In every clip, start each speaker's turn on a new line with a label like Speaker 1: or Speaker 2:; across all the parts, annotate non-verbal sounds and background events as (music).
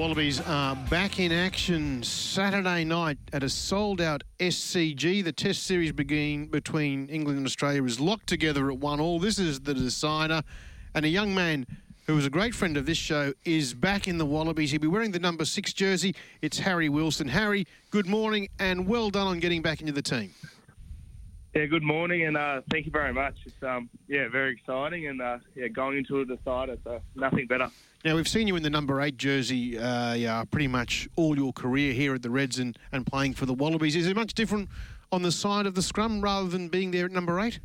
Speaker 1: Wallabies are back in action Saturday night at a sold out SCG. The test series begin between England and Australia is locked together at one all. This is the decider. And a young man who was a great friend of this show is back in the Wallabies. He'll be wearing the number six jersey. It's Harry Wilson. Harry, good morning and well done on getting back into the team.
Speaker 2: Yeah, good morning, and uh, thank you very much. It's um, yeah, very exciting, and uh, yeah, going into a decider, so nothing better.
Speaker 1: Now we've seen you in the number eight jersey, uh, yeah, pretty much all your career here at the Reds and, and playing for the Wallabies. Is it much different on the side of the scrum rather than being there at number eight?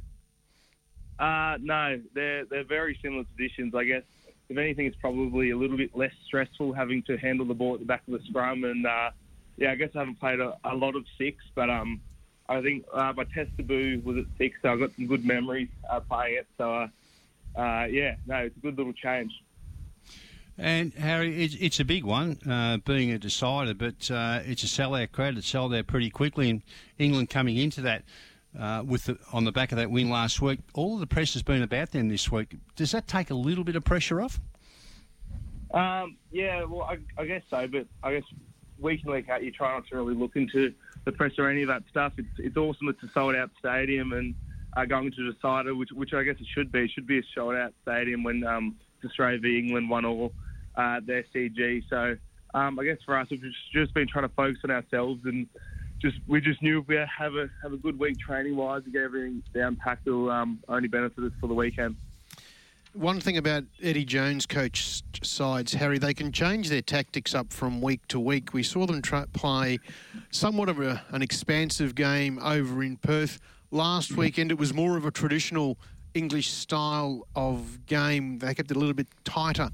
Speaker 2: Uh, no, they're they're very similar positions. I guess if anything, it's probably a little bit less stressful having to handle the ball at the back of the scrum, and uh, yeah, I guess I haven't played a, a lot of six, but um, I think uh, my test debut was at six, so I've got some good memories uh, playing it. So, uh, uh, yeah, no, it's a good little change.
Speaker 3: And Harry, it's, it's a big one, uh, being a decider, but uh, it's a sellout crowd. It sold out pretty quickly, and England coming into that uh, with the, on the back of that win last week. All of the press has been about them this week. Does that take a little bit of pressure off?
Speaker 2: Um, yeah, well, I, I guess so, but I guess week in week out, you try not to really look into the press or any of that stuff. It's it's awesome. It's a sold out stadium and uh, going to decider, which which I guess it should be. It should be a sold out stadium when um, Australia v England won all uh, the SCG. So um, I guess for us, we've just been trying to focus on ourselves and just we just knew if we have a have a good week training wise and get everything down packed, it'll um, only benefit us for the weekend.
Speaker 1: One thing about Eddie Jones' coach sides, Harry, they can change their tactics up from week to week. We saw them try, play somewhat of a, an expansive game over in Perth. Last weekend, it was more of a traditional English style of game. They kept it a little bit tighter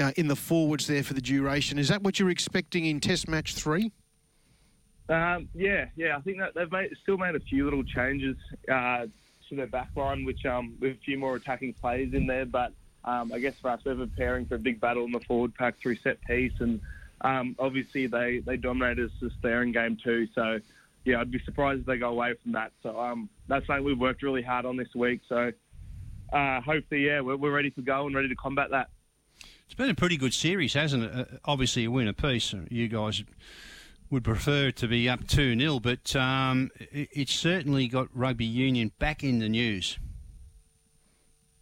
Speaker 1: uh, in the forwards there for the duration. Is that what you're expecting in Test Match three?
Speaker 2: Um, yeah, yeah. I think that they've made, still made a few little changes. Uh, to their back line, which um, with a few more attacking players in there. But um, I guess for us, we're preparing for a big battle in the forward pack through set piece, and um, obviously they they dominated us there in game two. So yeah, I'd be surprised if they go away from that. So um, that's something we've worked really hard on this week. So uh, hopefully, yeah, we're, we're ready to go and ready to combat that.
Speaker 3: It's been a pretty good series, hasn't it? Uh, obviously, a win apiece. You guys would prefer to be up 2 0, but um, it, it's certainly got rugby union back in the news.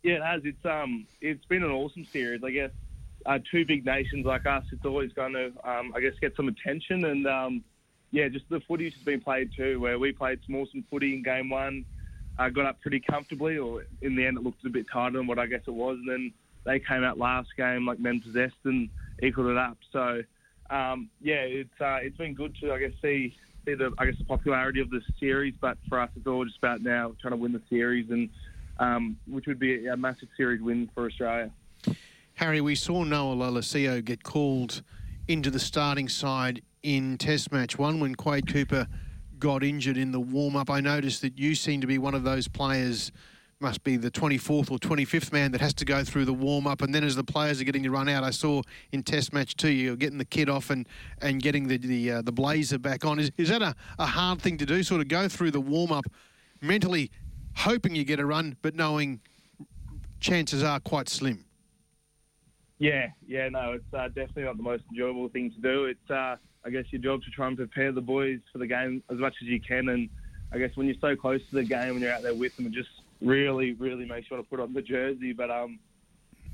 Speaker 2: Yeah, it has. It's um, it's been an awesome series. I guess uh, two big nations like us, it's always going to, um, I guess, get some attention. And um, yeah, just the footy has been played too, where we played some awesome footy in game one, uh, got up pretty comfortably, or in the end it looked a bit tighter than what I guess it was. And then they came out last game like men possessed and equaled it up. So um, yeah, it's uh, it's been good to I guess see see the I guess the popularity of the series, but for us it's all just about now trying to win the series, and um, which would be a massive series win for Australia.
Speaker 1: Harry, we saw Noah Lolesio get called into the starting side in Test Match One when Quade Cooper got injured in the warm up. I noticed that you seem to be one of those players must be the 24th or 25th man that has to go through the warm up, and then as the players are getting to run out, I saw in Test match two, you're getting the kit off and, and getting the the, uh, the blazer back on. Is, is that a, a hard thing to do? Sort of go through the warm up, mentally hoping you get a run, but knowing chances are quite slim.
Speaker 2: Yeah, yeah, no, it's uh, definitely not the most enjoyable thing to do. It's, uh, I guess, your job to try and prepare the boys for the game as much as you can, and I guess when you're so close to the game, when you're out there with them, just really, really makes you want to put on the jersey. But um,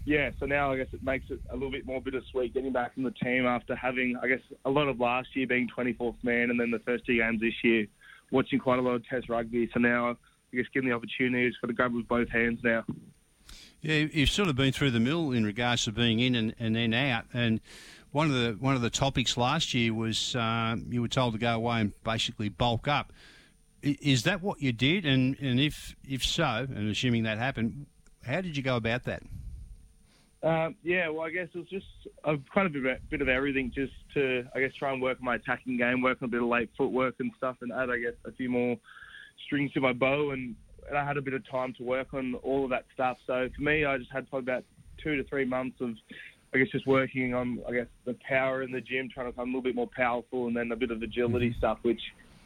Speaker 2: yeah, so now I guess it makes it a little bit more bittersweet getting back in the team after having, I guess, a lot of last year being 24th man and then the first two games this year, watching quite a lot of Test rugby. So now I guess getting the opportunity, just got to grab with both hands now.
Speaker 3: Yeah, you've sort of been through the mill in regards to being in and, and then out. And one of the one of the topics last year was um, you were told to go away and basically bulk up. Is that what you did? And, and if if so, and assuming that happened, how did you go about that?
Speaker 2: Um, yeah, well, I guess it was just a kind of a bit of everything, just to I guess try and work on my attacking game, work on a bit of late footwork and stuff, and add I guess a few more strings to my bow, and, and I had a bit of time to work on all of that stuff. So for me, I just had probably about two to three months of I guess just working on I guess the power in the gym, trying to become a little bit more powerful, and then a bit of agility mm-hmm. stuff, which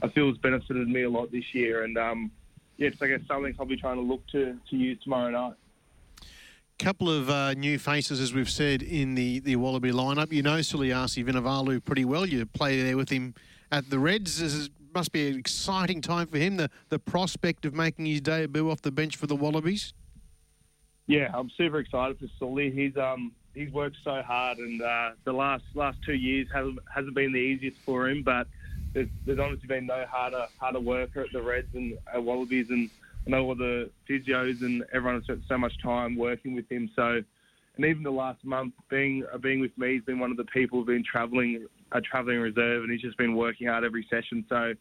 Speaker 2: I feel has benefited me a lot this year. And um, yeah, it's I guess something I'll be trying to look to, to use tomorrow night.
Speaker 1: couple of uh, new faces, as we've said, in the, the Wallaby lineup. You know Suliasi Vunivalu pretty well. You play there with him at the Reds. This is, must be an exciting time for him, the, the prospect of making his debut off the bench for the Wallabies.
Speaker 2: Yeah, I'm super excited for Sully. He's um he's worked so hard, and uh, the last last two years hasn't hasn't been the easiest for him. But there's, there's honestly been no harder harder worker at the Reds and at Wallabies, and I know all the physios and everyone has spent so much time working with him. So, and even the last month being uh, being with me, he's been one of the people who've been travelling a travelling reserve, and he's just been working hard every session. So,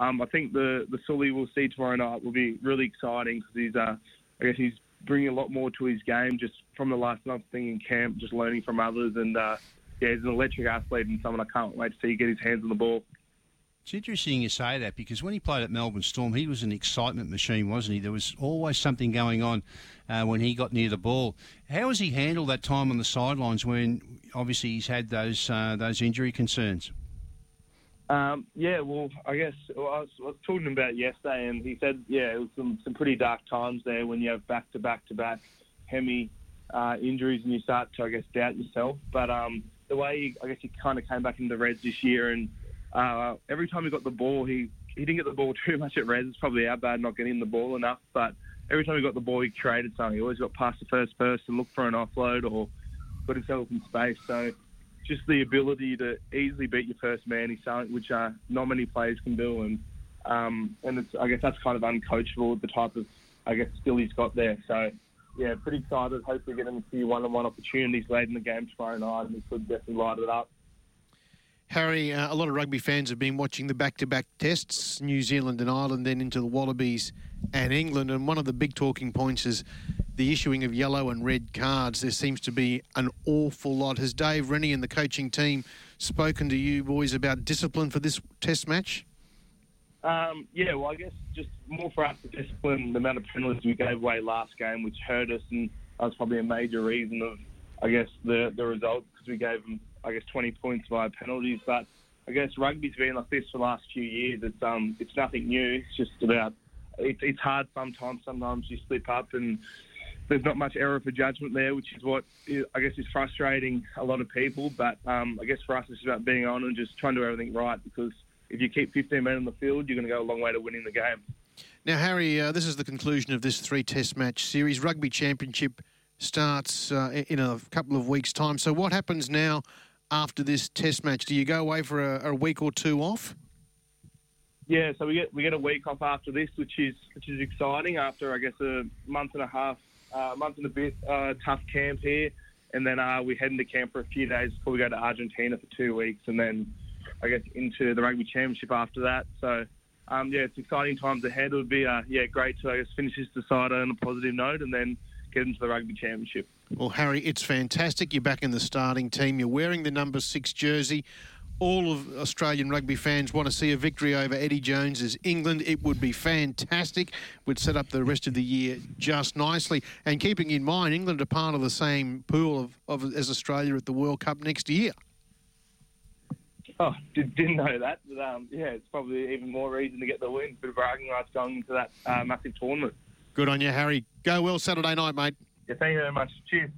Speaker 2: um, I think the the Sully we'll see tomorrow night will be really exciting because he's uh, I guess he's bringing a lot more to his game just from the last month thing in camp, just learning from others, and uh, yeah, he's an electric athlete and someone I can't wait to see get his hands on the ball.
Speaker 3: It's interesting you say that because when he played at Melbourne Storm, he was an excitement machine, wasn't he? There was always something going on uh, when he got near the ball. How has he handled that time on the sidelines when obviously he's had those uh, those injury concerns?
Speaker 2: Um, yeah, well, I guess well, I, was, I was talking about yesterday, and he said, yeah, it was some, some pretty dark times there when you have back to back to back hammy uh, injuries and you start to, I guess, doubt yourself. But um, the way I guess he kind of came back into the Reds this year and uh, every time he got the ball, he he didn't get the ball (laughs) too much at Reds. It's probably our bad not getting the ball enough. But every time he got the ball, he created something. He always got past the first person, looked for an offload, or put himself in space. So just the ability to easily beat your first man is something which uh, not many players can do. And um, and it's, I guess that's kind of uncoachable, the type of I guess skill he's got there. So yeah, pretty excited. Hopefully, get him a few one-on-one opportunities late in the game tomorrow night, and he could definitely light it up.
Speaker 1: Harry, uh, a lot of rugby fans have been watching the back to back tests, New Zealand and Ireland, then into the Wallabies and England. And one of the big talking points is the issuing of yellow and red cards. There seems to be an awful lot. Has Dave Rennie and the coaching team spoken to you boys about discipline for this test match?
Speaker 2: Um, yeah, well, I guess just more for us to discipline the amount of penalties we gave away last game, which hurt us, and that was probably a major reason of, I guess, the the result because we gave them I guess 20 points via penalties. But I guess rugby's been like this for the last few years. It's um it's nothing new. It's just about it's it's hard sometimes. Sometimes you slip up and there's not much error for judgment there, which is what I guess is frustrating a lot of people. But um, I guess for us, it's about being on and just trying to do everything right because if you keep 15 men on the field, you're going to go a long way to winning the game.
Speaker 1: Now, Harry, uh, this is the conclusion of this three Test match series. Rugby Championship starts uh, in a couple of weeks' time. So, what happens now after this Test match? Do you go away for a, a week or two off?
Speaker 2: Yeah, so we get we get a week off after this, which is which is exciting. After I guess a month and a half, uh, month and a bit uh, tough camp here, and then uh, we head into camp for a few days before we go to Argentina for two weeks, and then I guess into the rugby championship after that. So um, yeah, it's exciting times ahead. It would be uh, yeah great to I guess finish this decider on a positive note, and then get into the rugby championship.
Speaker 1: Well, Harry, it's fantastic. You're back in the starting team. You're wearing the number six jersey. All of Australian rugby fans want to see a victory over Eddie Jones's England. It would be fantastic. Would set up the rest of the year just nicely. And keeping in mind, England are part of the same pool of, of as Australia at the World Cup next year.
Speaker 2: Oh, did, not know that. But, um, yeah, it's probably even more reason to get the win. Bit of bragging rights going into that uh, massive tournament.
Speaker 1: Good on you, Harry. Go well Saturday night, mate.
Speaker 2: Yeah, thank you very much. Cheers.